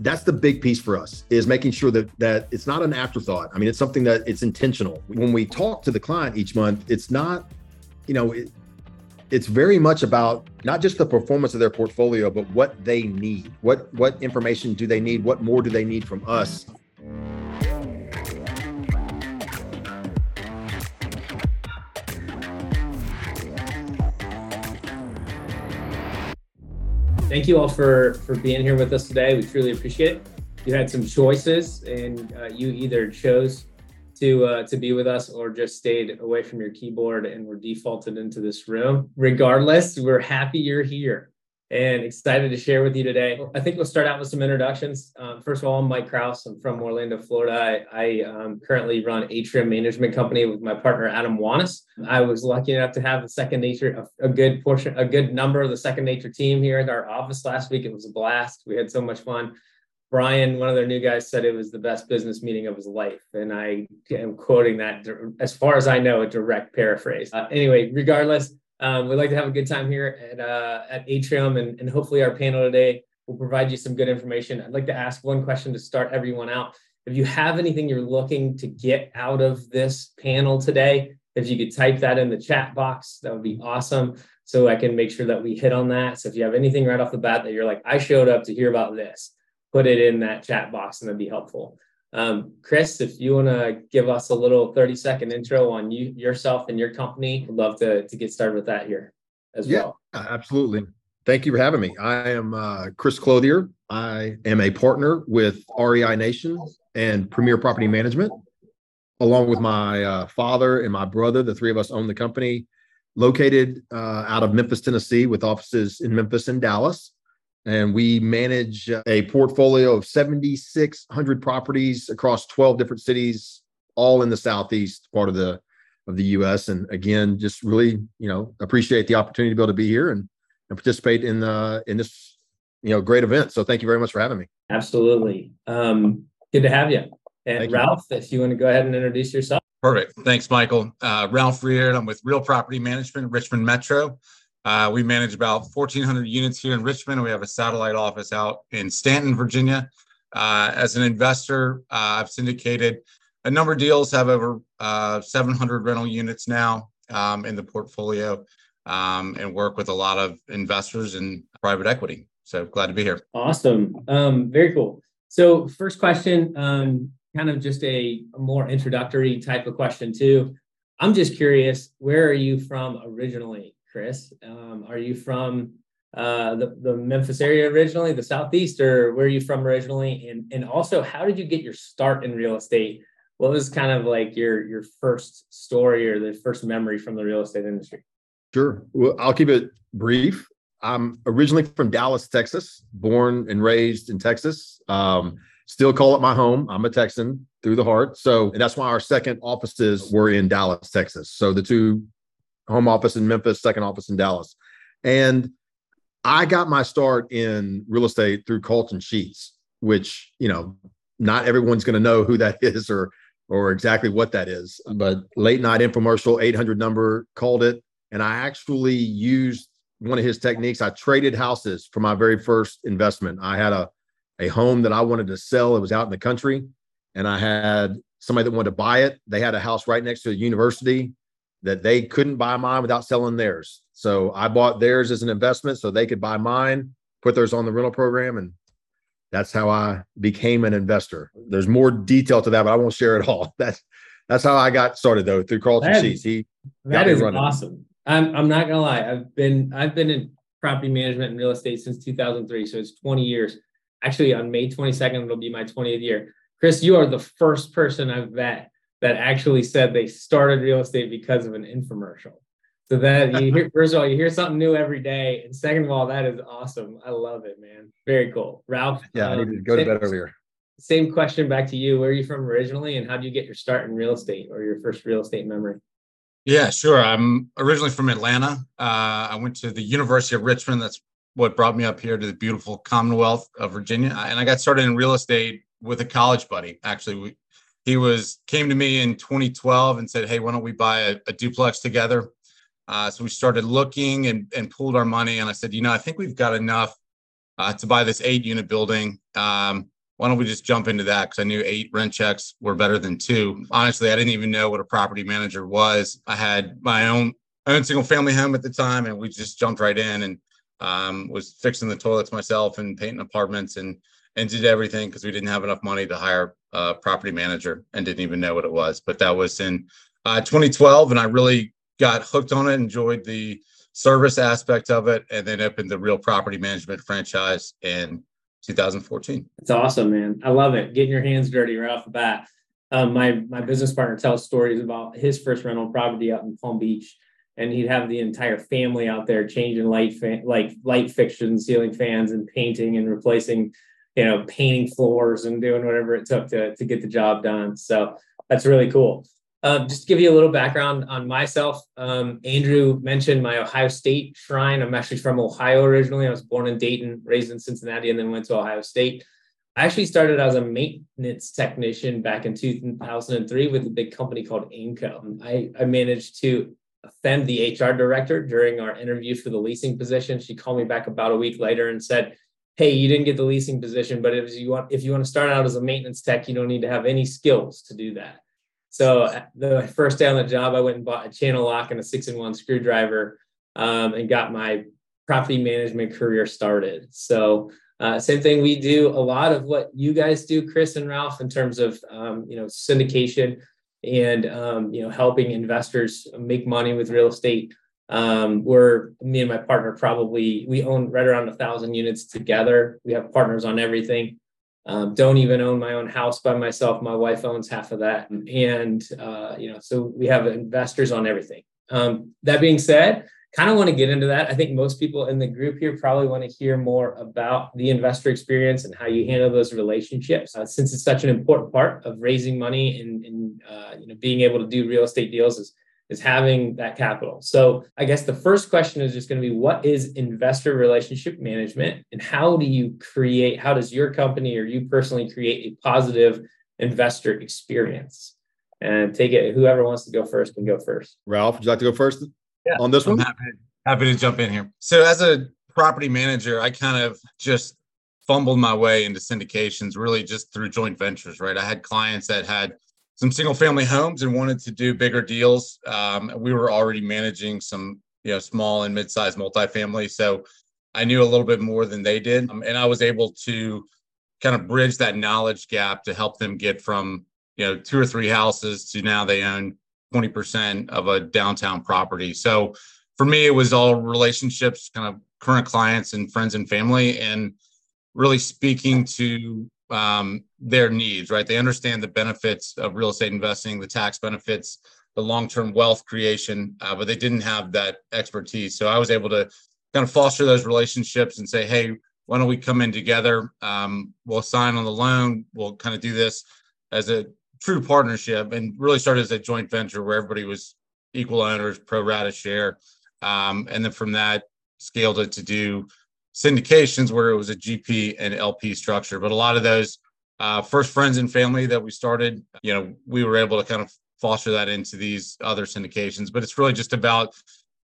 that's the big piece for us is making sure that that it's not an afterthought. I mean, it's something that it's intentional. When we talk to the client each month, it's not, you know, it, it's very much about not just the performance of their portfolio, but what they need. What what information do they need? What more do they need from us? Thank you all for for being here with us today. We truly appreciate it. You had some choices, and uh, you either chose to uh, to be with us or just stayed away from your keyboard and were defaulted into this room. Regardless, we're happy you're here and excited to share with you today. I think we'll start out with some introductions. Um, first of all, I'm Mike Krause. I'm from Orlando, Florida. I, I um, currently run Atrium Management Company with my partner Adam Wanis. I was lucky enough to have the Second Nature, a, a good portion, a good number of the Second Nature team here at our office last week. It was a blast. We had so much fun. Brian, one of their new guys, said it was the best business meeting of his life. And I am quoting that, as far as I know, a direct paraphrase. Uh, anyway, regardless, um, we'd like to have a good time here at, uh, at Atrium, and, and hopefully, our panel today will provide you some good information. I'd like to ask one question to start everyone out. If you have anything you're looking to get out of this panel today, if you could type that in the chat box, that would be awesome. So I can make sure that we hit on that. So if you have anything right off the bat that you're like, I showed up to hear about this, put it in that chat box and that'd be helpful. Um, Chris, if you want to give us a little 30 second intro on you yourself and your company, I'd love to, to get started with that here as yeah, well. Absolutely. Thank you for having me. I am uh, Chris Clothier. I am a partner with REI Nation and Premier Property Management, along with my uh, father and my brother. The three of us own the company, located uh, out of Memphis, Tennessee, with offices in Memphis and Dallas and we manage a portfolio of 7600 properties across 12 different cities all in the southeast part of the of the US and again just really you know appreciate the opportunity to be able to be here and, and participate in the in this you know great event. So thank you very much for having me. Absolutely. Um good to have you. And thank Ralph you. if you want to go ahead and introduce yourself. Perfect. Thanks Michael. Uh, Ralph Reahard I'm with Real Property Management Richmond Metro uh, we manage about 1,400 units here in Richmond. We have a satellite office out in Staunton, Virginia. Uh, as an investor, uh, I've syndicated a number of deals, have over uh, 700 rental units now um, in the portfolio, um, and work with a lot of investors in private equity. So glad to be here. Awesome. Um, very cool. So, first question, um, kind of just a more introductory type of question, too. I'm just curious, where are you from originally? Chris. Um, are you from uh, the, the Memphis area originally, the Southeast, or where are you from originally? And, and also, how did you get your start in real estate? What was kind of like your, your first story or the first memory from the real estate industry? Sure. Well, I'll keep it brief. I'm originally from Dallas, Texas, born and raised in Texas. Um, still call it my home. I'm a Texan through the heart. So that's why our second offices were in Dallas, Texas. So the two home office in Memphis, second office in Dallas. And I got my start in real estate through Carleton Sheets, which, you know, not everyone's going to know who that is or or exactly what that is. But late night infomercial 800 number called it and I actually used one of his techniques. I traded houses for my very first investment. I had a a home that I wanted to sell. It was out in the country and I had somebody that wanted to buy it. They had a house right next to a university that they couldn't buy mine without selling theirs. So I bought theirs as an investment so they could buy mine, put theirs on the rental program, and that's how I became an investor. There's more detail to that, but I won't share it all. That's that's how I got started though through Carleton that, Sheets. He that is awesome. I'm I'm not gonna lie. I've been I've been in property management and real estate since 2003, so it's 20 years. Actually, on May 22nd, it'll be my 20th year. Chris, you are the first person I've met that actually said they started real estate because of an infomercial. So that you hear, first of all, you hear something new every day, and second of all, that is awesome. I love it, man. Very cool, Ralph. Yeah, um, I needed to go same, to bed earlier. Same question back to you. Where are you from originally, and how did you get your start in real estate or your first real estate memory? Yeah, sure. I'm originally from Atlanta. Uh, I went to the University of Richmond. That's what brought me up here to the beautiful Commonwealth of Virginia, and I got started in real estate with a college buddy. Actually, we he was came to me in 2012 and said, "Hey, why don't we buy a, a duplex together?" Uh, so we started looking and, and our money. And I said, "You know, I think we've got enough uh, to buy this eight unit building. Um, why don't we just jump into that? Because I knew eight rent checks were better than two. Honestly, I didn't even know what a property manager was. I had my own own single family home at the time, and we just jumped right in and um, was fixing the toilets myself and painting apartments and and did everything because we didn't have enough money to hire a property manager and didn't even know what it was. But that was in uh, 2012, and I really got hooked on it, enjoyed the service aspect of it, and then opened the real property management franchise in 2014. It's awesome, man. I love it. Getting your hands dirty right off the bat. Um, my my business partner tells stories about his first rental property out in Palm Beach, and he'd have the entire family out there changing light fan, like light fixtures, and ceiling fans, and painting and replacing, you know, painting floors and doing whatever it took to to get the job done. So that's really cool. Um, just to give you a little background on myself, um, Andrew mentioned my Ohio State shrine. I'm actually from Ohio originally. I was born in Dayton, raised in Cincinnati, and then went to Ohio State. I actually started as a maintenance technician back in 2003 with a big company called Aimco. I, I managed to offend the HR director during our interview for the leasing position. She called me back about a week later and said, "Hey, you didn't get the leasing position, but if you want if you want to start out as a maintenance tech, you don't need to have any skills to do that." So the first day on the job, I went and bought a channel lock and a six in one screwdriver um, and got my property management career started. So uh, same thing, we do a lot of what you guys do, Chris and Ralph, in terms of um, you know syndication and um, you know helping investors make money with real estate. Um, we're me and my partner probably we own right around a thousand units together. We have partners on everything. Um, don't even own my own house by myself. My wife owns half of that, and uh, you know, so we have investors on everything. Um, that being said, kind of want to get into that. I think most people in the group here probably want to hear more about the investor experience and how you handle those relationships, uh, since it's such an important part of raising money and, and uh, you know being able to do real estate deals is is having that capital. So I guess the first question is just going to be what is investor relationship management and how do you create, how does your company or you personally create a positive investor experience? And take it, whoever wants to go first can go first. Ralph, would you like to go first yeah, on this one? I'm happy, happy to jump in here. So as a property manager, I kind of just fumbled my way into syndications really just through joint ventures, right? I had clients that had some single family homes and wanted to do bigger deals. Um, we were already managing some, you know, small and mid-sized multifamily. So I knew a little bit more than they did. Um, and I was able to kind of bridge that knowledge gap to help them get from, you know, two or three houses to now they own 20% of a downtown property. So for me, it was all relationships, kind of current clients and friends and family, and really speaking to um, their needs, right? They understand the benefits of real estate investing, the tax benefits, the long-term wealth creation, uh, but they didn't have that expertise. So I was able to kind of foster those relationships and say, hey, why don't we come in together? Um, we'll sign on the loan. We'll kind of do this as a true partnership and really started as a joint venture where everybody was equal owners, pro rata share. Um, and then from that, scaled it to do syndications where it was a GP and LP structure. But a lot of those uh, first friends and family that we started, you know, we were able to kind of foster that into these other syndications. But it's really just about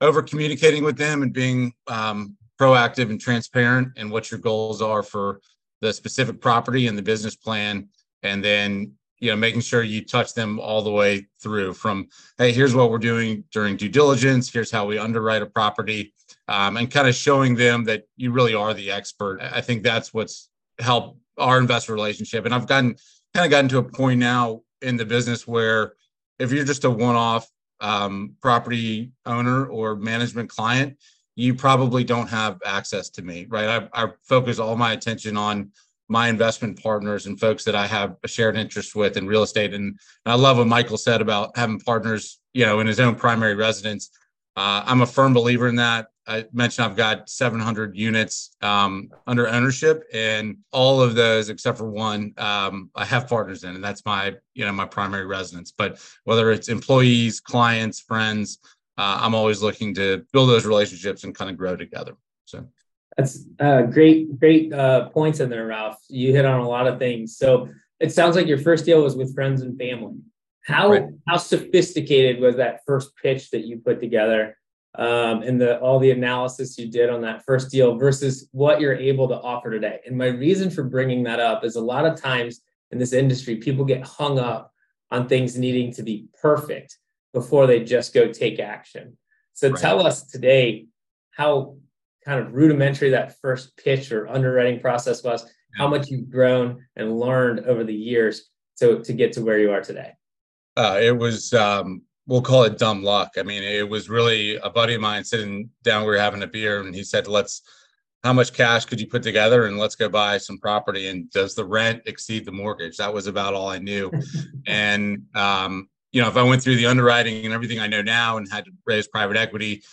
over communicating with them and being um, proactive and transparent and what your goals are for the specific property and the business plan. And then you know making sure you touch them all the way through from hey here's what we're doing during due diligence here's how we underwrite a property um, and kind of showing them that you really are the expert i think that's what's helped our investor relationship and i've gotten kind of gotten to a point now in the business where if you're just a one-off um, property owner or management client you probably don't have access to me right I, I focus all my attention on my investment partners and folks that I have a shared interest with in real estate. And, I love what Michael said about having partners, you know, in his own primary residence. Uh, I'm a firm believer in that. I mentioned I've got 700 units um, under ownership, and all of those, except for one, um, I have partners in, and that's my, you know, my primary residence. But whether it's employees, clients, friends, uh, I'm always looking to build those relationships and kind of grow together. So that's uh, great, great uh, points in there, Ralph. You hit on a lot of things. So it sounds like your first deal was with friends and family. How right. how sophisticated was that first pitch that you put together? Um, and the all the analysis you did on that first deal versus what you're able to offer today. And my reason for bringing that up is a lot of times in this industry, people get hung up on things needing to be perfect before they just go take action. So right. tell us today how kind of rudimentary that first pitch or underwriting process was, how much you've grown and learned over the years to, to get to where you are today. Uh, it was, um, we'll call it dumb luck. I mean, it was really a buddy of mine sitting down, we were having a beer, and he said, let's, how much cash could you put together and let's go buy some property? And does the rent exceed the mortgage? That was about all i knew. And um, you know if i went through the underwriting and everything i know now and had to raise private equity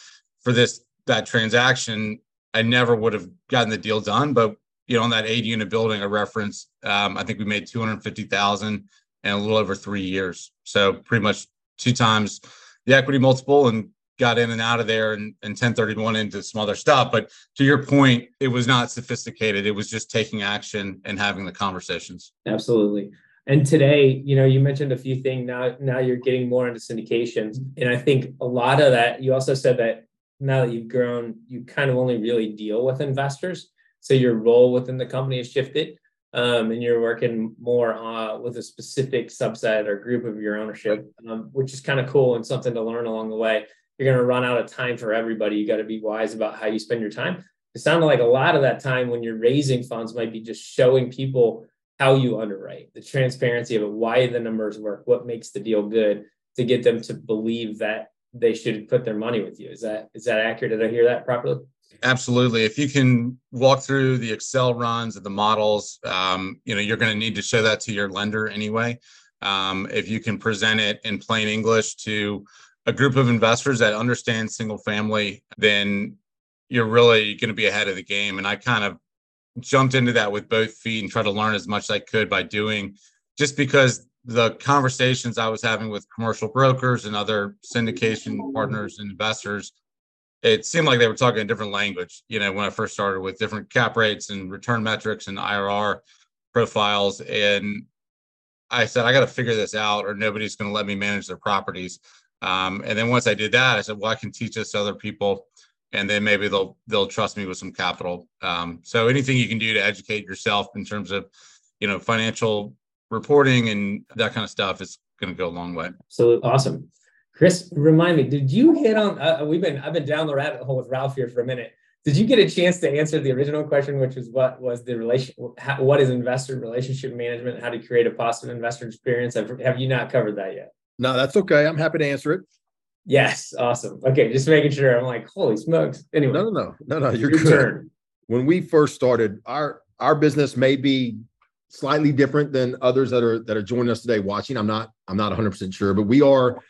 for this that transaction i never would have gotten the deal done. But you know on that eight unit building a reference um, i think we made 250000 in a little over three years. So pretty much two times the equity multiple and got in and out of there and, and 1031 into some other stuff. But to your point, it was not sophisticated. It was just taking action and having the conversations. Absolutely. And today, you know, you mentioned a few things. Now, now you're getting more into syndications, and I think a lot of that. You also said that now that you've grown, you kind of only really deal with investors. So your role within the company has shifted, um, and you're working more uh, with a specific subset or group of your ownership, um, which is kind of cool and something to learn along the way you're going to run out of time for everybody. You got to be wise about how you spend your time. It sounded like a lot of that time when you're raising funds might be just showing people how you underwrite, the transparency of it, why the numbers work, what makes the deal good to get them to believe that they should put their money with you. Is that is that accurate? Did I hear that properly? Absolutely. If you can walk through the Excel runs and the models, um, you know you're going to need to show that to your lender anyway. Um, if you can present it in plain English to a group of investors that understand single family, then you're really going to be ahead of the game. And I kind of jumped into that with both feet and tried to learn as much as I could by doing just because the conversations I was having with commercial brokers and other syndication partners and investors, it seemed like they were talking a different language. You know, when I first started with different cap rates and return metrics and IRR profiles. And I said, I got to figure this out or nobody's going to let me manage their properties. Um, and then once I did that, I said, well, I can teach this to other people, and then maybe they'll they'll trust me with some capital. Um, so anything you can do to educate yourself in terms of, you know, financial reporting and that kind of stuff is going to go a long way. So awesome, Chris. Remind me, did you hit on? Uh, we've been I've been down the rabbit hole with Ralph here for a minute. Did you get a chance to answer the original question, which was what was the relation? How, what is investor relationship management? How to create a positive investor experience? Have, have you not covered that yet? No, that's okay. I'm happy to answer it. Yes, awesome. Okay, just making sure. I'm like, holy smokes. Anyway, no, no, no, no, no. You're good. Turn. When we first started, our our business may be slightly different than others that are that are joining us today watching. I'm not I'm not 100 percent sure, but we are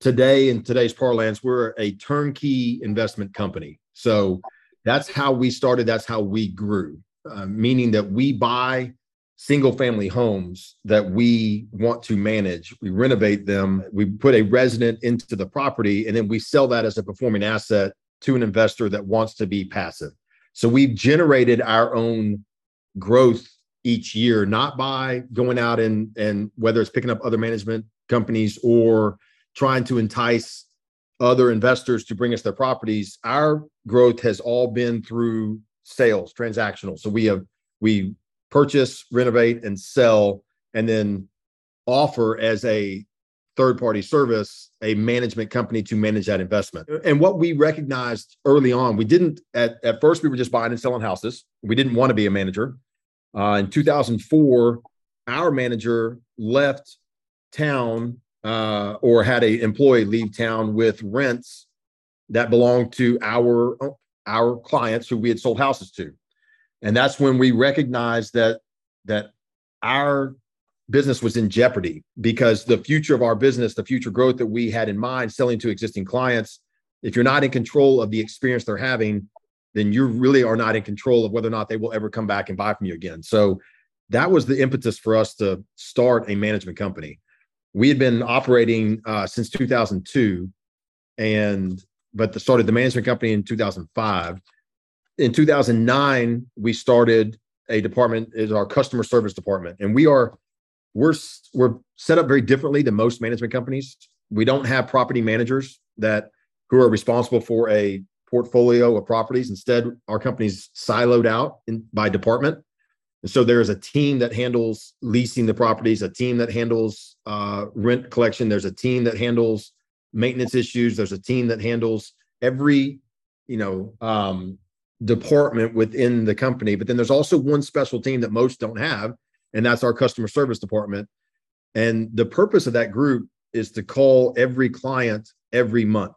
today in today's parlance. We're a turnkey investment company. So that's how we started. That's how we grew. Uh, meaning that we buy single family homes that we want to manage. We renovate them, we put a resident into the property, and then we sell that as a performing asset to an investor that wants to be passive. So we've generated our own growth each year, not by going out and and whether it's picking up other management companies or trying to entice other investors to bring us their properties. Our growth has all been through sales, transactional. So we have we purchase, renovate, and sell, and then offer as a third party service a management company to manage that investment. And what we recognized early on, we didn't at, at first we were just buying and selling houses. We didn't want to be a manager. Uh, in 2004, our manager left town uh, or had a employee leave town with rents that belonged to our our clients who we had sold houses to. And that's when we recognized that that our business was in jeopardy because the future of our business the future growth that we had in mind selling to existing clients if you're not in control of the experience they're having then you really are not in control of whether or not they will ever come back and buy from you again. So that was the impetus for us to start a management company we had been operating uh, since 2002 and but the, started the management company in 2005 in 2009 we started a department is our customer service department and we are we're we're set up very differently than most management companies we don't have property managers that who are responsible for a portfolio of properties. Instead, our company's siloed out in, by department. And so there's a team that handles leasing the properties, a team that handles uh, rent collection. There's a team that handles maintenance issues. There's a team that handles every, you know, um, department within the company. But then there's also one special team that most don't have, and that's our customer service department. And the purpose of that group is to call every client every month.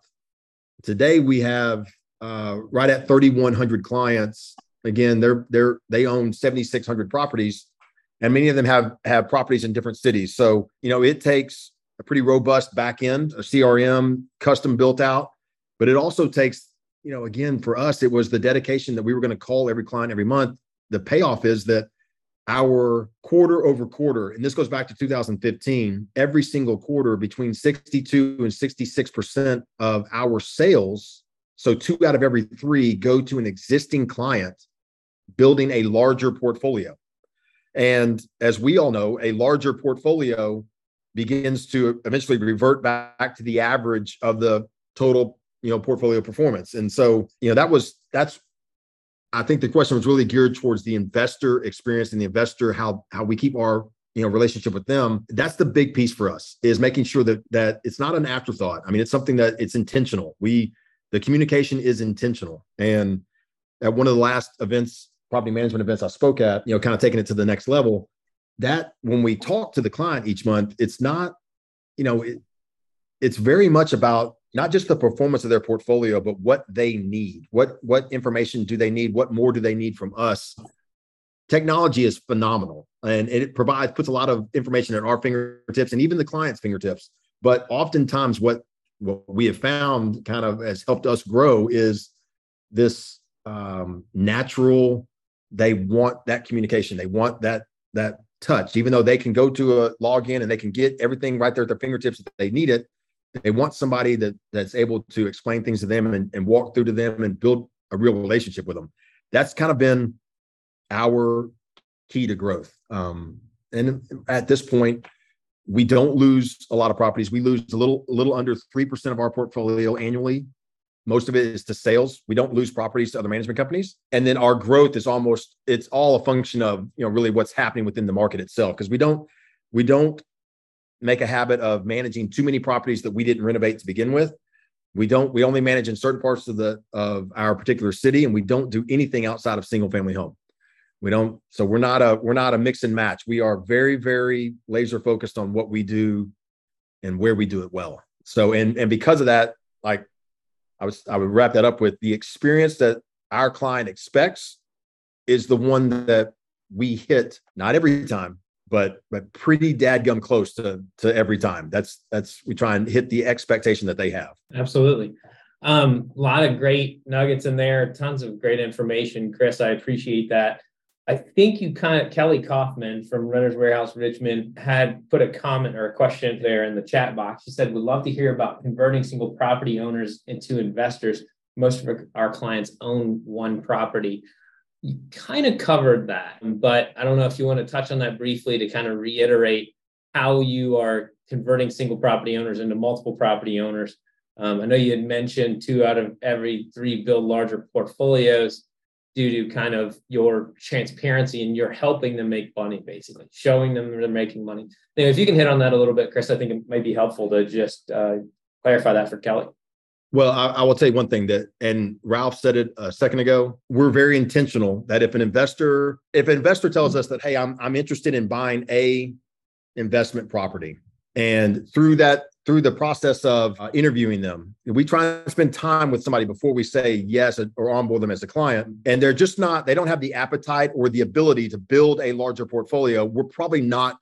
Today we have uh, right at 3,100 clients. Again, they're they're they own 7,600 properties, and many of them have have properties in different cities. So you know it takes a pretty robust back end, a CRM, custom built out, but it also takes you know again for us it was the dedication that we were going to call every client every month. The payoff is that our quarter over quarter, and this goes back to 2015, every single quarter between 62 and 66% of our sales so two out of every three go to an existing client building a larger portfolio. And as we all know, a larger portfolio begins to eventually revert back to the average of the total, you know, portfolio performance. And so, you know, that was that's I think the question was really geared towards the investor experience and the investor how how we keep our you know relationship with them that's the big piece for us is making sure that that it's not an afterthought i mean it's something that it's intentional we the communication is intentional. And at one of the last events, property management events I spoke at, you know, kind of taking it to the next level, that when we talk to the client each month, it's not, you know, it, it's very much about not just the performance of their portfolio, but what they need. What what information do they need? What more do they need from us? Technology is phenomenal, and it provides puts a lot of information at our fingertips and even the client's fingertips. But oftentimes, what what we have found kind of has helped us grow is this um, natural they want that communication they want that that touch even though they can go to a login and they can get everything right there at their fingertips if they need it they want somebody that that's able to explain things to them and, and walk through to them and build a real relationship with them that's kind of been our key to growth um, and at this point we don't lose a lot of properties. We lose a little, a little under three percent of our portfolio annually. Most of it is to sales. We don't lose properties to other management companies, and then our growth is almost it's all a function of you know really what's happening within the market itself because we don't we don't make a habit of managing too many properties that we didn't renovate to begin with. We don't we only manage in certain parts of the of our particular city, and we don't do anything outside of single family home. We don't, so we're not a we're not a mix and match. We are very, very laser focused on what we do and where we do it well. So and and because of that, like I was I would wrap that up with the experience that our client expects is the one that we hit not every time, but but pretty dadgum close to to every time. That's that's we try and hit the expectation that they have. Absolutely. Um, a lot of great nuggets in there, tons of great information. Chris, I appreciate that. I think you kind of Kelly Kaufman from Renters Warehouse Richmond had put a comment or a question there in the chat box. She said, "We'd love to hear about converting single property owners into investors. Most of our clients own one property." You kind of covered that, but I don't know if you want to touch on that briefly to kind of reiterate how you are converting single property owners into multiple property owners. Um, I know you had mentioned two out of every three build larger portfolios due to kind of your transparency and you're helping them make money, basically showing them they're making money. Now, if you can hit on that a little bit, Chris, I think it might be helpful to just uh, clarify that for Kelly. Well, I, I, will you one thing that, and Ralph said it a second ago. We're very intentional that if an investor, if an investor tells us that, hey, I'm I'm interested in buying a investment property, and through that through the process of uh, interviewing them. We try and spend time with somebody before we say yes or onboard them as a client. And they're just not, they don't have the appetite or the ability to build a larger portfolio. We're probably not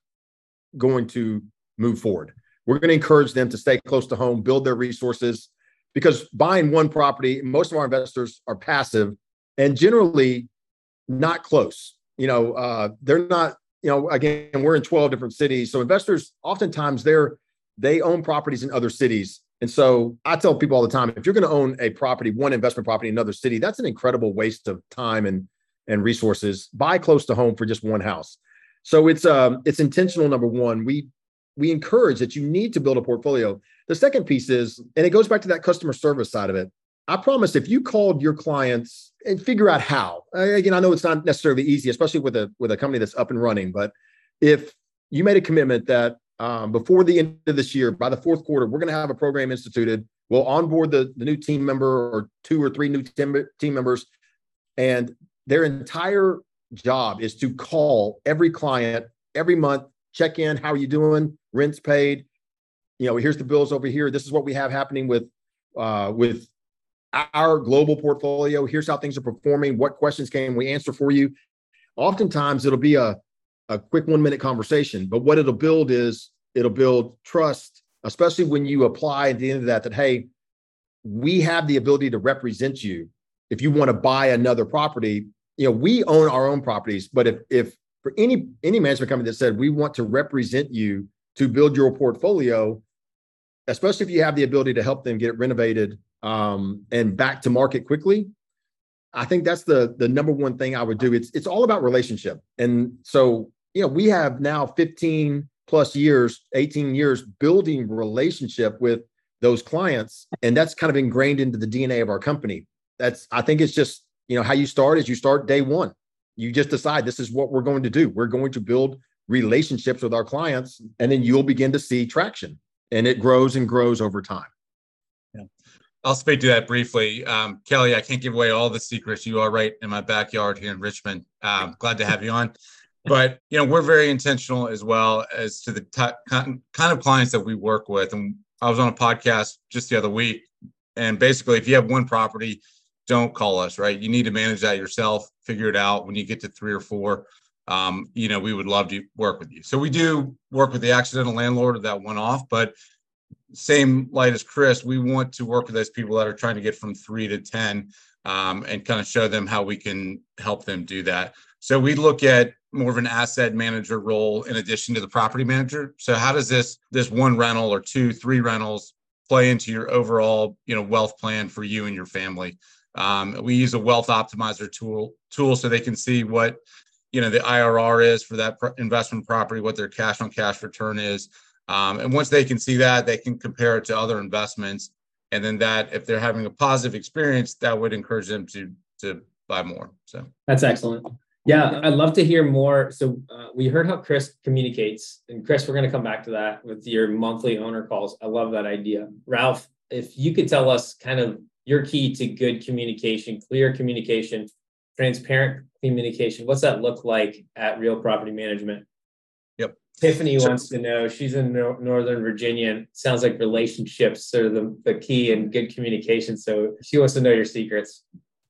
going to move forward. We're going to encourage them to stay close to home, build their resources, because buying one property, most of our investors are passive and generally not close. You know, uh, they're not, you know, again, we're in 12 different cities. So investors, oftentimes, they're they own properties in other cities. And so I tell people all the time, if you're going to own a property, one investment property in another city, that's an incredible waste of time and and resources. Buy close to home for just one house. So it's um it's intentional. Number one, we we encourage that you need to build a portfolio. The second piece is, and it goes back to that customer service side of it. I promise if you called your clients and figure out how, again, I know it's not necessarily easy, especially with a with a company that's up and running, but if you made a commitment that um, before the end of this year, by the fourth quarter, we're going to have a program instituted. We'll onboard the, the new team member or two or three new team, team members, and their entire job is to call every client every month, check in, how are you doing, rents paid, you know, here's the bills over here. This is what we have happening with uh, with our global portfolio. Here's how things are performing. What questions can we answer for you? Oftentimes, it'll be a a quick one minute conversation, but what it'll build is it'll build trust, especially when you apply at the end of that that hey, we have the ability to represent you. If you want to buy another property, you know, we own our own properties, but if if for any any management company that said we want to represent you to build your portfolio, especially if you have the ability to help them get it renovated um, and back to market quickly, I think that's the the number one thing I would do. It's it's all about relationship. And so, you know, we have now 15 plus years, 18 years building relationship with those clients. And that's kind of ingrained into the DNA of our company. That's I think it's just, you know, how you start is you start day one. You just decide this is what we're going to do. We're going to build relationships with our clients, and then you'll begin to see traction and it grows and grows over time. Yeah. I'll speak to that briefly. Um, Kelly, I can't give away all the secrets. You are right in my backyard here in Richmond. Um, glad to have you on. But you know, we're very intentional as well as to the t- kind of clients that we work with. And I was on a podcast just the other week, and basically, if you have one property, don't call us. Right? You need to manage that yourself. Figure it out. When you get to three or four, um, you know, we would love to work with you. So we do work with the accidental landlord that one off, but same light as Chris, we want to work with those people that are trying to get from three to 10 um, and kind of show them how we can help them do that. So we look at more of an asset manager role in addition to the property manager. So how does this this one rental or two, three rentals play into your overall, you know, wealth plan for you and your family? Um, we use a wealth optimizer tool tool so they can see what you know the IRR is for that investment property, what their cash on cash return is, um, and once they can see that, they can compare it to other investments, and then that if they're having a positive experience, that would encourage them to to buy more. So that's excellent. Yeah, I'd love to hear more. So uh, we heard how Chris communicates, and Chris, we're going to come back to that with your monthly owner calls. I love that idea, Ralph. If you could tell us kind of your key to good communication, clear communication, transparent communication. What's that look like at Real Property Management? Yep. Tiffany so, wants to know. She's in Northern Virginia. And sounds like relationships are the, the key and good communication. So she wants to know your secrets.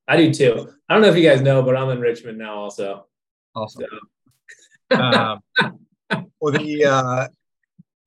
I do too. I don't know if you guys know, but I'm in Richmond now also. Awesome. So. um, well, the uh,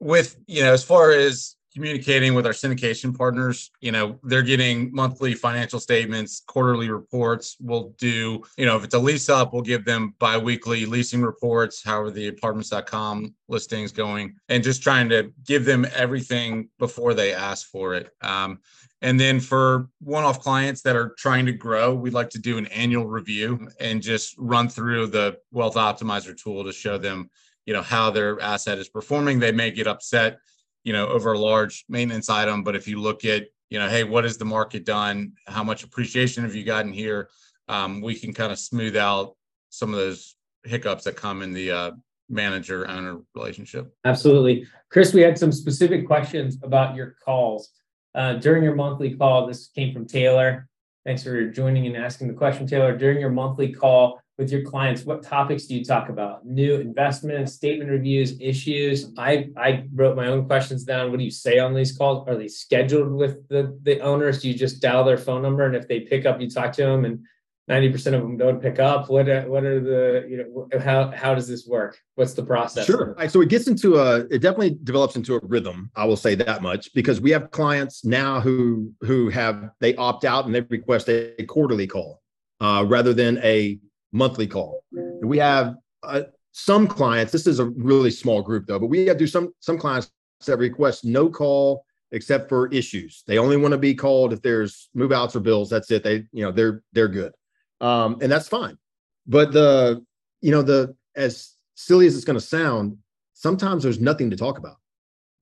with you know, as far as communicating with our syndication partners you know they're getting monthly financial statements quarterly reports we'll do you know if it's a lease up we'll give them biweekly leasing reports how are the apartments.com listings going and just trying to give them everything before they ask for it um, and then for one-off clients that are trying to grow we'd like to do an annual review and just run through the wealth optimizer tool to show them you know how their asset is performing they may get upset you know, over a large maintenance item. But if you look at, you know, hey, what has the market done? How much appreciation have you gotten here? Um, we can kind of smooth out some of those hiccups that come in the uh, manager owner relationship. Absolutely. Chris, we had some specific questions about your calls. Uh, during your monthly call, this came from Taylor. Thanks for joining and asking the question, Taylor. During your monthly call, with your clients what topics do you talk about? New investments statement reviews issues? I i wrote my own questions down. What do you say on these calls? Are they scheduled with the the owners? Do you just dial their phone number? And if they pick up you talk to them? And 90% of them don't pick up what are, what are the you know how how does this work what's the process sure so it gets into a it definitely develops into a rhythm i will say that much because we have clients now who who have they opt out and they request a, quarterly call uh, rather than a monthly call. We have uh, some clients. This is a really small group though, but we have do some some clients that request no call except for issues. They only want to be called if there's move outs or bills. That's it. They you know they're they're good, um, and that's fine. But the you know the as silly as it's going to sound, sometimes there's nothing to talk about.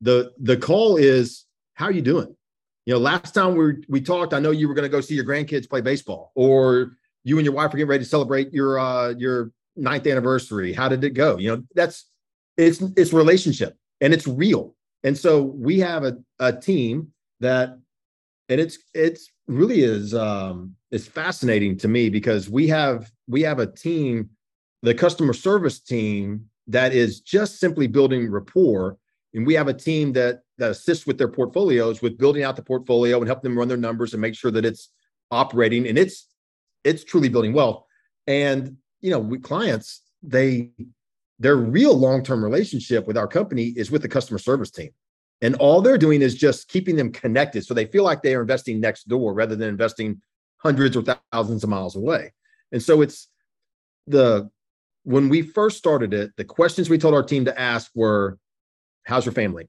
the the call is how are you doing? You know, last time we we talked, I know you were going to go see your grandkids play baseball, or you and your wife are getting ready to celebrate your uh your ninth anniversary. How did it go? You know, that's it's it's relationship and it's real. And so we have a, a team that and it's it's really is um it's fascinating to me because we have we have a team, the customer service team that is just simply building rapport. And we have a team that that assists with their portfolios with building out the portfolio and help them run their numbers and make sure that it's operating and it's it's truly building wealth. And you know, we clients, they their real long-term relationship with our company is with the customer service team. And all they're doing is just keeping them connected. So they feel like they are investing next door rather than investing hundreds or thousands of miles away. And so it's the when we first started it, the questions we told our team to ask were, how's your family?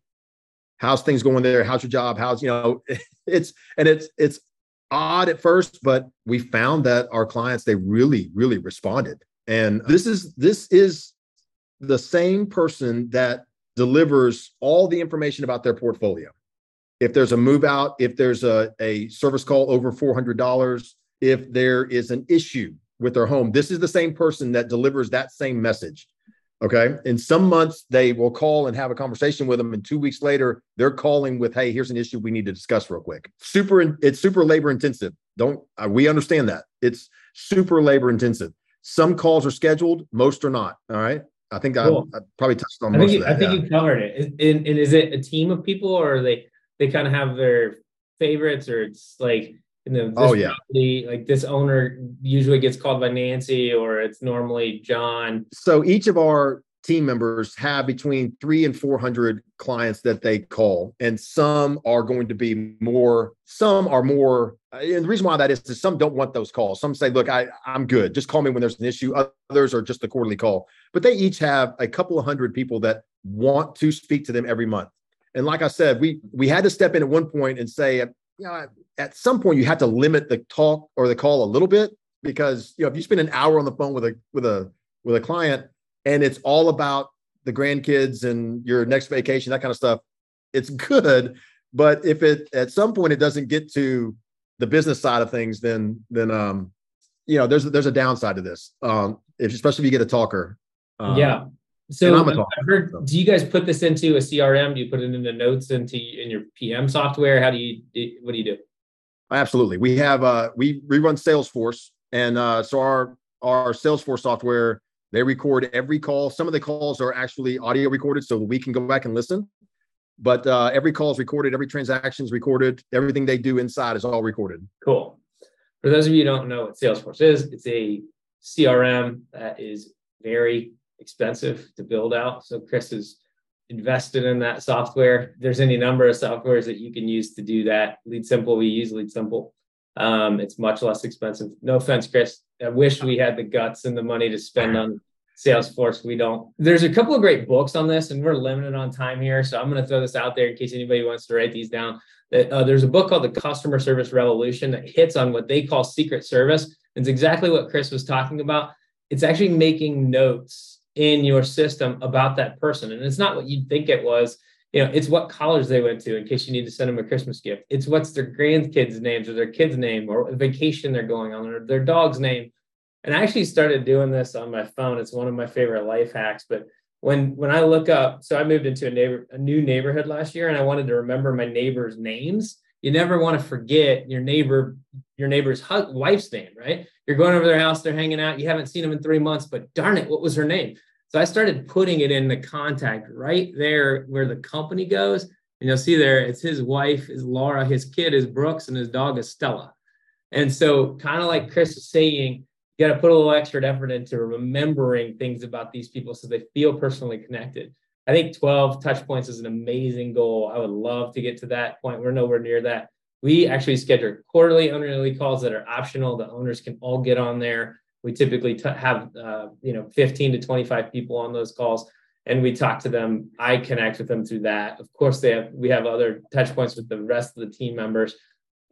How's things going there? How's your job? How's, you know, it's and it's it's odd at first, but we found that our clients, they really, really responded. And this is this is the same person that delivers all the information about their portfolio. If there's a move out, if there's a, a service call over $400, if there is an issue with their home, this is the same person that delivers that same message. Okay. In some months, they will call and have a conversation with them. And two weeks later, they're calling with, Hey, here's an issue we need to discuss real quick. Super, it's super labor intensive. Don't, uh, we understand that. It's super labor intensive. Some calls are scheduled, most are not. All right. I think cool. I, I, probably touched on I most think, of that. I think yeah. you covered it. And, and is it a team of people or are they they kind of have their favorites or it's like you know, oh yeah, property, like this owner usually gets called by Nancy or it's normally John. So each of our team members have between three and 400 clients that they call, and some are going to be more, some are more. And the reason why that is, is some don't want those calls. Some say, look, I, I'm good. Just call me when there's an issue. Others are just a quarterly call. But they each have a couple of hundred people that want to speak to them every month. And like I said, we we had to step in at one point and say, you know, at some point you have to limit the talk or the call a little bit because you know if you spend an hour on the phone with a with a with a client and it's all about the grandkids and your next vacation, that kind of stuff, it's good. But if it at some point it doesn't get to the business side of things, then then um, you know, there's there's a downside to this. Um, if, especially if you get a talker. Um, yeah. So i heard, so. do you guys put this into a CRM? Do you put it into notes into in your PM software? How do you what do you do? Absolutely. We have uh we we run Salesforce and uh so our our Salesforce software they record every call. Some of the calls are actually audio recorded so we can go back and listen. But uh, every call is recorded, every transaction is recorded, everything they do inside is all recorded. Cool. For those of you who don't know what Salesforce is, it's a CRM that is very expensive to build out. So Chris has invested in that software. There's any number of softwares that you can use to do that. LeadSimple, we use LeadSimple. Um, it's much less expensive. No offense, Chris. I wish we had the guts and the money to spend on Salesforce. We don't. There's a couple of great books on this, and we're limited on time here. So I'm going to throw this out there in case anybody wants to write these down. Uh, there's a book called The Customer Service Revolution that hits on what they call secret service. It's exactly what Chris was talking about. It's actually making notes in your system about that person. And it's not what you'd think it was you know, it's what college they went to in case you need to send them a Christmas gift. It's what's their grandkids' names or their kid's name or vacation they're going on or their dog's name. And I actually started doing this on my phone. It's one of my favorite life hacks. But when when I look up, so I moved into a neighbor a new neighborhood last year, and I wanted to remember my neighbors' names. You never want to forget your neighbor, your neighbor's wife's name, right? You're going over their house, they're hanging out. You haven't seen them in three months, but darn it, what was her name? So I started putting it in the contact right there where the company goes. And you'll see there, it's his wife is Laura, his kid is Brooks, and his dog is Stella. And so, kind of like Chris was saying, you got to put a little extra effort into remembering things about these people so they feel personally connected. I think 12 touch points is an amazing goal. I would love to get to that point. We're nowhere near that. We actually schedule quarterly owner calls that are optional. The owners can all get on there. We typically t- have uh, you know 15 to 25 people on those calls and we talk to them. I connect with them through that. Of course they have we have other touch points with the rest of the team members.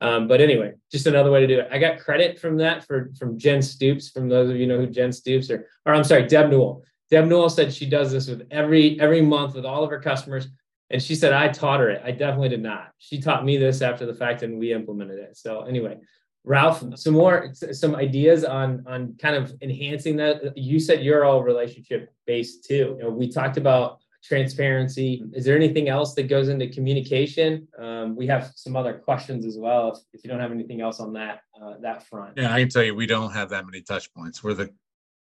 Um, but anyway just another way to do it. I got credit from that for from jen stoops from those of you know who jen stoops or or i'm sorry deb newell. Deb newell said she does this with every every month with all of her customers And she said, I taught her it. I definitely did not. She taught me this after the fact and we implemented it. So anyway, Ralph, some more, some ideas on, on kind of enhancing that. You said you're all relationship based too. You know, we talked about transparency. Is there anything else that goes into communication? Um, we have some other questions as well. If, if you don't have anything else on that, uh, that front. Yeah, I can tell you, we don't have that many touch points. We're the,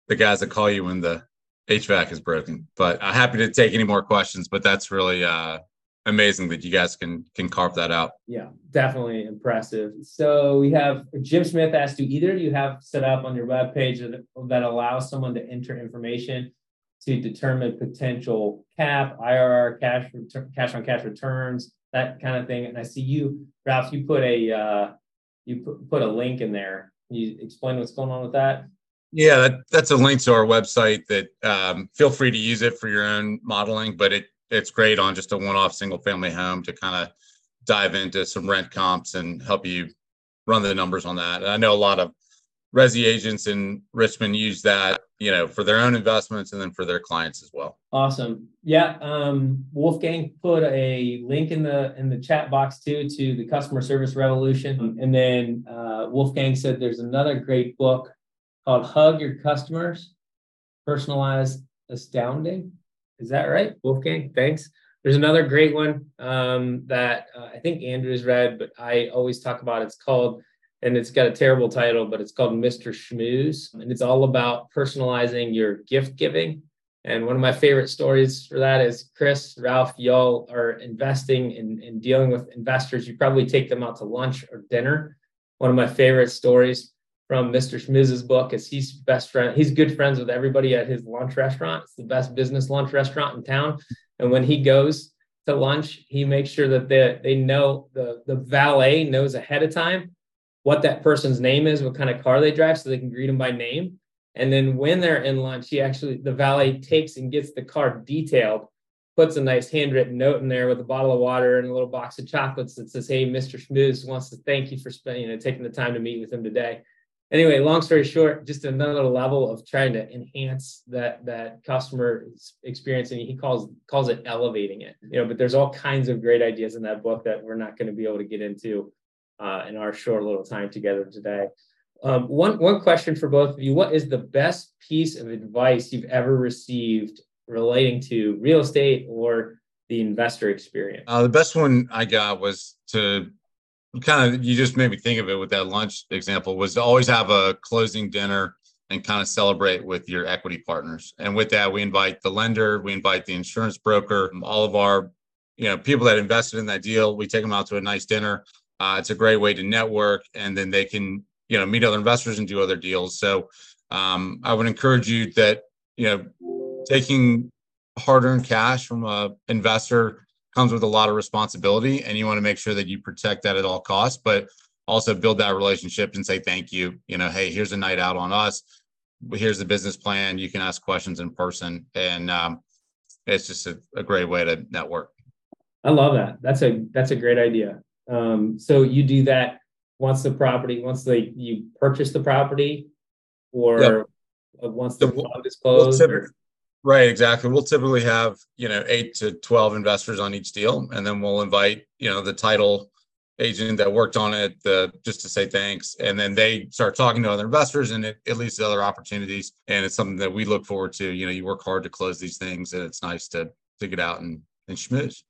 the guys that call you when the HVAC is broken. But I'm happy to take any more questions. But that's really uh, amazing that you guys can can carve that out. Yeah, definitely impressive. So we have Jim Smith asked, do either you have set up on your web page that, that allows someone to enter information to determine potential cap, IRR, cash cash on cash returns, that kind of thing? And I see you, Ralph, you put a uh, you put, put a link in there. Can you explain what's going on with that? Yeah, that, that's a link to our website that um, feel free to use it for your own modeling, but it it's great on just a one-off single family home to kind of dive into some rent comps and help you run the numbers on that. And I know a lot of resi agents in Richmond use that, you know, for their own investments and then for their clients as well. Awesome. Yeah. Um, Wolfgang put a link in the in the chat box too to the customer service revolution. And then uh, Wolfgang said there's another great book called Hug Your Customers, Personalized Astounding. Is that right, Wolfgang? Thanks. There's another great one um, that uh, I think Andrew's read, but I always talk about. It's called, and it's got a terrible title, but it's called Mr. Schmooze, and it's all about personalizing your gift giving. And one of my favorite stories for that is Chris, Ralph, y'all are investing in, in dealing with investors. You probably take them out to lunch or dinner. One of my favorite stories from Mr. Schmooze's book is he's best friend. He's good friends with everybody at his lunch restaurant. It's the best business lunch restaurant in town. And when he goes to lunch, he makes sure that they, they know the, the valet knows ahead of time what that person's name is, what kind of car they drive, so they can greet him by name. And then when they're in lunch, he actually the valet takes and gets the car detailed, puts a nice handwritten note in there with a bottle of water and a little box of chocolates that says, "Hey, Mr. Schmooze wants to thank you for spending, you know, taking the time to meet with him today." Anyway, long story short, just another level of trying to enhance that that customer experience, and he calls calls it elevating it. You know, but there's all kinds of great ideas in that book that we're not going to be able to get into uh, in our short little time together today. Um, one one question for both of you: What is the best piece of advice you've ever received relating to real estate or the investor experience? Uh, the best one I got was to kind of you just made me think of it with that lunch example was to always have a closing dinner and kind of celebrate with your equity partners. And with that we invite the lender we invite the insurance broker all of our you know people that invested in that deal we take them out to a nice dinner. Uh, it's a great way to network and then they can you know meet other investors and do other deals. So um, i would encourage you that you know taking hard-earned cash from a investor comes with a lot of responsibility and you want to make sure that you protect that at all costs but also build that relationship and say thank you. You know hey here's a night out on us. Here's the business plan. You can ask questions in person. And um, it's just a, a, great way to network. I love that. That's a that's a great idea. Um, so you do that once the property once they you purchase the property or yep. once the fund is closed? well, Right, exactly. We'll typically have, you know, eight to 12 investors on each deal. And then we'll invite, you know, the title agent that worked on it just to say thanks. And then they start talking to other investors and it, it leads to other opportunities. And it's something that we look forward to. You know, you work hard to close these things and it's nice to, to get out and, and schmooze.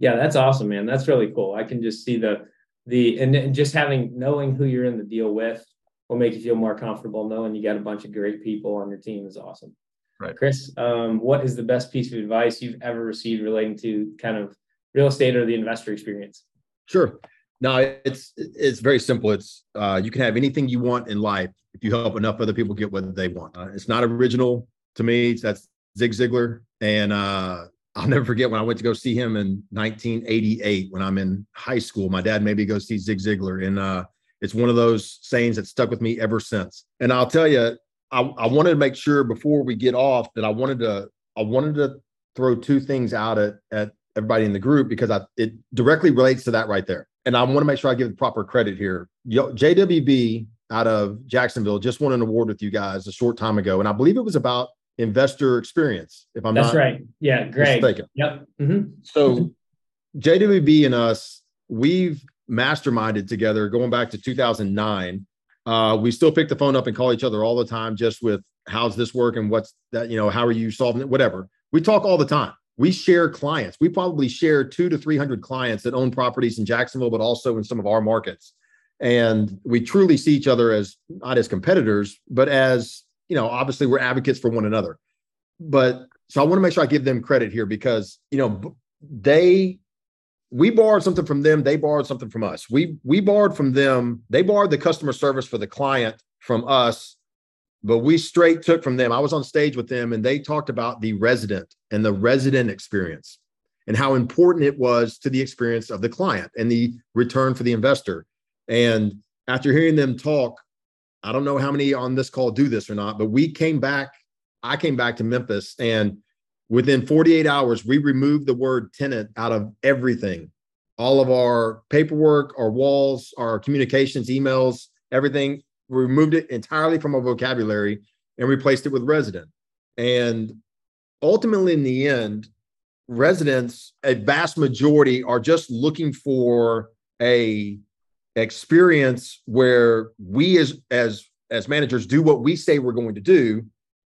Yeah, that's awesome, man. That's really cool. I can just see the, the, and just having, knowing who you're in the deal with will make you feel more comfortable knowing you got a bunch of great people on your team is awesome. Right. Chris, um, what is the best piece of advice you've ever received relating to kind of real estate or the investor experience? Sure. No, it's it's very simple. It's uh, you can have anything you want in life if you help enough other people get what they want. Uh, it's not original to me. That's Zig Ziglar, and uh, I'll never forget when I went to go see him in 1988 when I'm in high school. My dad made me go see Zig Ziglar, and uh, it's one of those sayings that stuck with me ever since. And I'll tell you, I, I wanted to make sure before we get off that I wanted to I wanted to throw two things out at at everybody in the group because I it directly relates to that right there. And I want to make sure I give the proper credit here. JWB out of Jacksonville just won an award with you guys a short time ago, and I believe it was about investor experience. If I'm not that's right, yeah, great. Mistaken. Yep. Mm-hmm. So JWB and us, we've masterminded together going back to 2009. Uh, we still pick the phone up and call each other all the time, just with how's this work and what's that, you know, how are you solving it, whatever. We talk all the time. We share clients. We probably share two to 300 clients that own properties in Jacksonville, but also in some of our markets. And we truly see each other as not as competitors, but as, you know, obviously we're advocates for one another. But so I want to make sure I give them credit here because, you know, they we borrowed something from them they borrowed something from us. We we borrowed from them they borrowed the customer service for the client from us but we straight took from them. I was on stage with them and they talked about the resident and the resident experience and how important it was to the experience of the client and the return for the investor. And after hearing them talk i don't know how many on this call do this or not but we came back i came back to memphis and Within 48 hours, we removed the word tenant out of everything. All of our paperwork, our walls, our communications, emails, everything. Removed it entirely from our vocabulary and replaced it with resident. And ultimately, in the end, residents, a vast majority, are just looking for a experience where we as as as managers do what we say we're going to do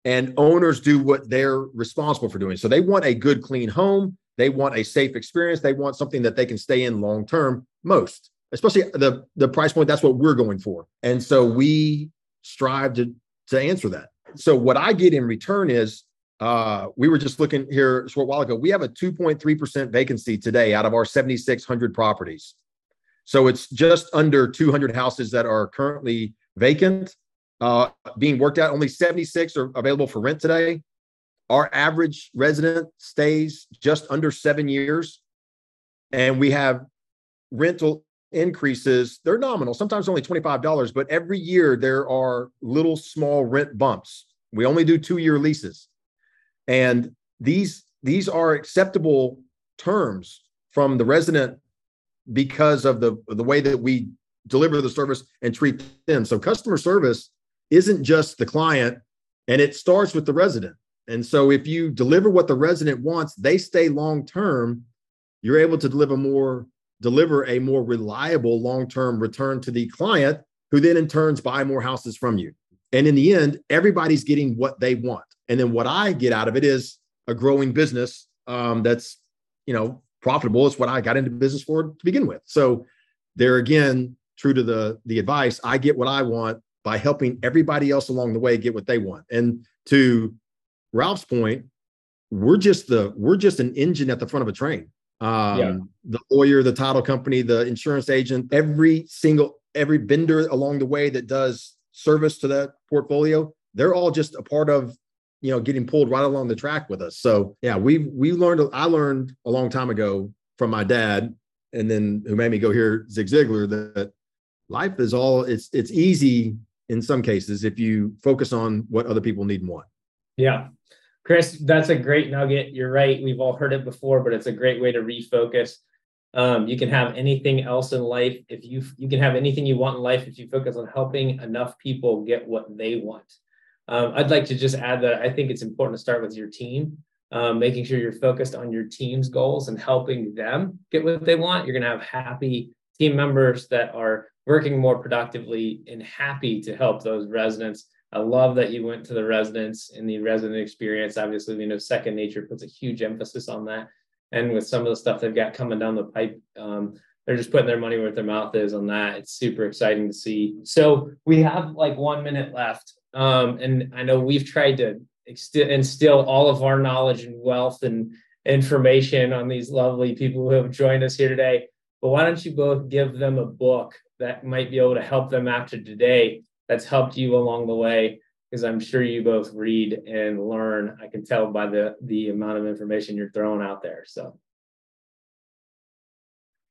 and owners do what they're responsible for doing. So they want a good, clean home. They want a safe experience. They want something that they can stay in long term. Most, especially the the price point. That's what we're going for, and so we strive to to answer that. So what I get in return is uh, we were just looking here a short while ago. We have a 2.3% vacancy today out of our 7,600 properties. So it's just under 200 houses that are currently vacant uh, being worked out. Only 76 are available for rent today. Our average resident stays just under seven years. And we have rental increases. They're nominal, sometimes only $25, but every year there are little small rent bumps. We only do two year leases. And these these are acceptable terms from the resident because of the the way that we deliver the service and treat them. So customer service isn't just the client and it starts with the resident. And so if you deliver what the resident wants, they stay long term, you're able to deliver more deliver a more reliable long-term return to the client who then in turns buy more houses from you. And in the end, everybody's getting what they want. And then what I get out of it is a growing business um, that's, you know, profitable. It's what I got into business for to begin with. So there again, true to the the advice, I get what I want by helping everybody else along the way get what they want. And to Ralph's point, we're just the we're just an engine at the front of a train. Um, yeah. The lawyer, the title company, the insurance agent, every single every vendor along the way that does service to that portfolio, they're all just a part of you know getting pulled right along the track with us. So yeah, we we learned I learned a long time ago from my dad, and then who made me go hear Zig Ziglar that life is all it's it's easy in some cases if you focus on what other people need and want. Yeah. Chris, that's a great nugget. You're right. We've all heard it before, but it's a great way to refocus. Um, you can have anything else in life if you you can have anything you want in life if you focus on helping enough people get what they want. Um, I'd like to just add that I think it's important to start with your team, um, making sure you're focused on your team's goals and helping them get what they want. You're going to have happy team members that are working more productively and happy to help those residents. I love that you went to the residents and the resident experience. Obviously, we know Second Nature puts a huge emphasis on that. And with some of the stuff they've got coming down the pipe, um, they're just putting their money where their mouth is on that. It's super exciting to see. So we have like one minute left. Um, and I know we've tried to instill all of our knowledge and wealth and information on these lovely people who have joined us here today. But why don't you both give them a book that might be able to help them after today that's helped you along the way because i'm sure you both read and learn i can tell by the the amount of information you're throwing out there so.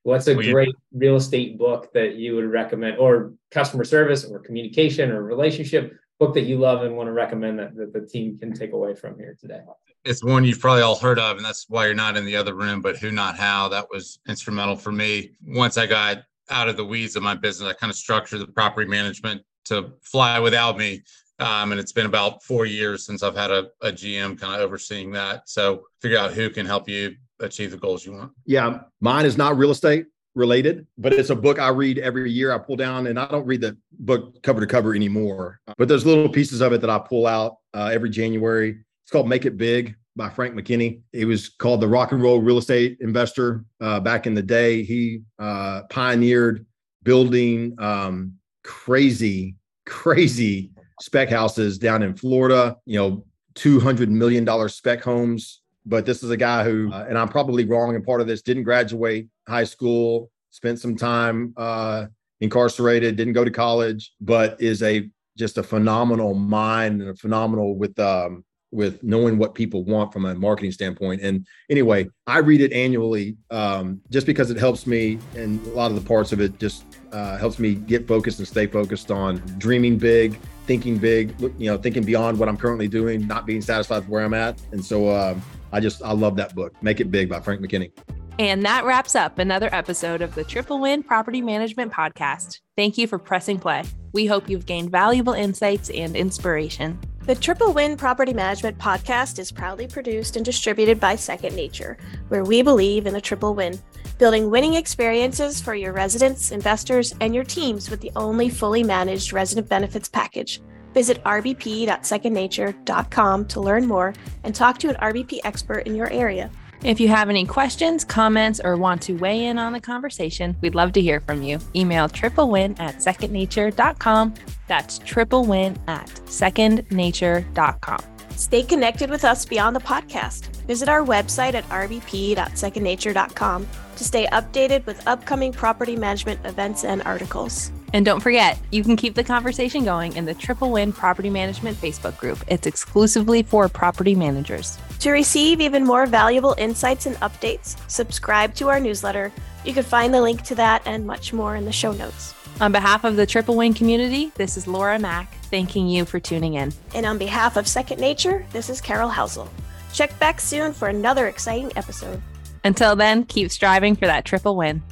What's a great real estate book that you would recommend or customer service or communication or relationship book that you love and want to recommend that, that the team can take away from here today? It's one you've probably all heard of and that's why you're not in the other room but who not how that was instrumental for me. Once i got out of the weeds of my business. I kind of structured the property management to fly without me. Um, and it's been about four years since I've had a, a GM kind of overseeing that. So figure out who can help you achieve the goals you want? Yeah, mine is not real estate related, but it's a book I read every year. I pull down, and I don't read the book cover to cover anymore. But there's little pieces of it that I pull out uh, every January. It's called Make It Big by Frank McKinney. He was called the rock and roll real estate investor uh, back in the day. He uh, pioneered building um, crazy, crazy spec houses down in Florida. You know, two hundred million dollar spec homes. But this is a guy who, uh, and I'm probably wrong in part of this, didn't graduate high school, spent some time uh, incarcerated, didn't go to college, but is a just a phenomenal mind and a phenomenal with um, with knowing what people want from a marketing standpoint. And anyway, I read it annually um, just because it helps me, and a lot of the parts of it just uh, helps me get focused and stay focused on dreaming big, thinking big, you know, thinking beyond what I'm currently doing, not being satisfied with where I'm at. And so uh, I just I love that book, Make It Big by Frank McKinney. And that wraps up another episode of the Triple Win Property Management Podcast. Thank you for pressing play. We hope you've gained valuable insights and inspiration. The Triple Win Property Management Podcast is proudly produced and distributed by Second Nature, where we believe in a triple win, building winning experiences for your residents, investors, and your teams with the only fully managed resident benefits package. Visit rbp.secondnature.com to learn more and talk to an RBP expert in your area. If you have any questions, comments, or want to weigh in on the conversation, we'd love to hear from you. Email triplewin at secondnature.com. That's triplewin at secondnature.com. Stay connected with us beyond the podcast. Visit our website at rbp.secondnature.com to stay updated with upcoming property management events and articles. And don't forget, you can keep the conversation going in the Triple Win Property Management Facebook group. It's exclusively for property managers. To receive even more valuable insights and updates, subscribe to our newsletter. You can find the link to that and much more in the show notes. On behalf of the Triple Win community, this is Laura Mack thanking you for tuning in. And on behalf of Second Nature, this is Carol Housel. Check back soon for another exciting episode. Until then, keep striving for that triple win.